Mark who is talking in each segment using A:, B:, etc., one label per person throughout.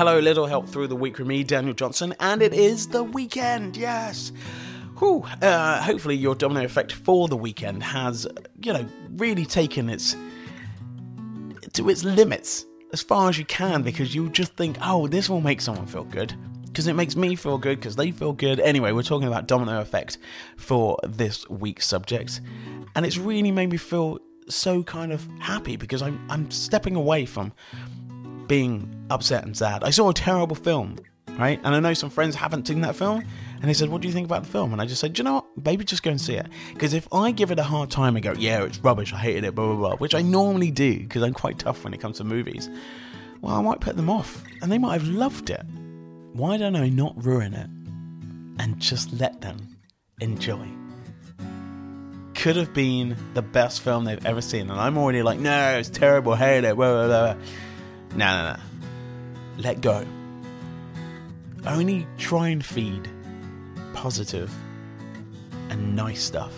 A: Hello, little help through the week with me, Daniel Johnson, and it is the weekend. Yes. Whew. Uh, hopefully, your domino effect for the weekend has, you know, really taken its to its limits as far as you can because you just think, oh, this will make someone feel good because it makes me feel good because they feel good. Anyway, we're talking about domino effect for this week's subject, and it's really made me feel so kind of happy because I'm I'm stepping away from being upset and sad. I saw a terrible film, right? And I know some friends haven't seen that film, and they said, "What do you think about the film?" And I just said, "You know what? Maybe just go and see it." Because if I give it a hard time and go, "Yeah, it's rubbish. I hated it," blah blah blah, which I normally do because I'm quite tough when it comes to movies. Well, I might put them off, and they might have loved it. Why don't I not ruin it and just let them enjoy? Could have been the best film they've ever seen, and I'm already like, no, it's terrible, hate it, blah, blah, blah. No, no, no. Let go. Only try and feed positive and nice stuff.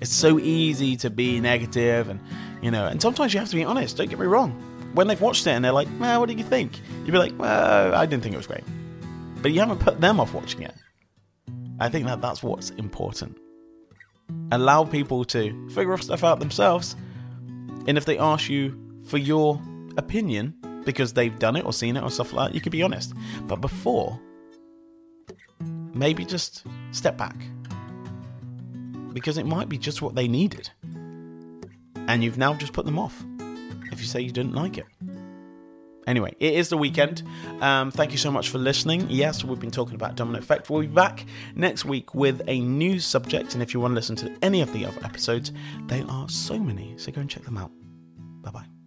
A: It's so easy to be negative and, you know, and sometimes you have to be honest, don't get me wrong. When they've watched it and they're like, well, what did you think? You'd be like, well, I didn't think it was great but you haven't put them off watching it. I think that that's what's important. Allow people to figure stuff out themselves, and if they ask you for your opinion because they've done it or seen it or stuff like that, you could be honest. But before, maybe just step back because it might be just what they needed, and you've now just put them off if you say you didn't like it. Anyway, it is the weekend. Um, thank you so much for listening. Yes, we've been talking about Domino Effect. We'll be back next week with a new subject. And if you want to listen to any of the other episodes, they are so many. So go and check them out. Bye bye.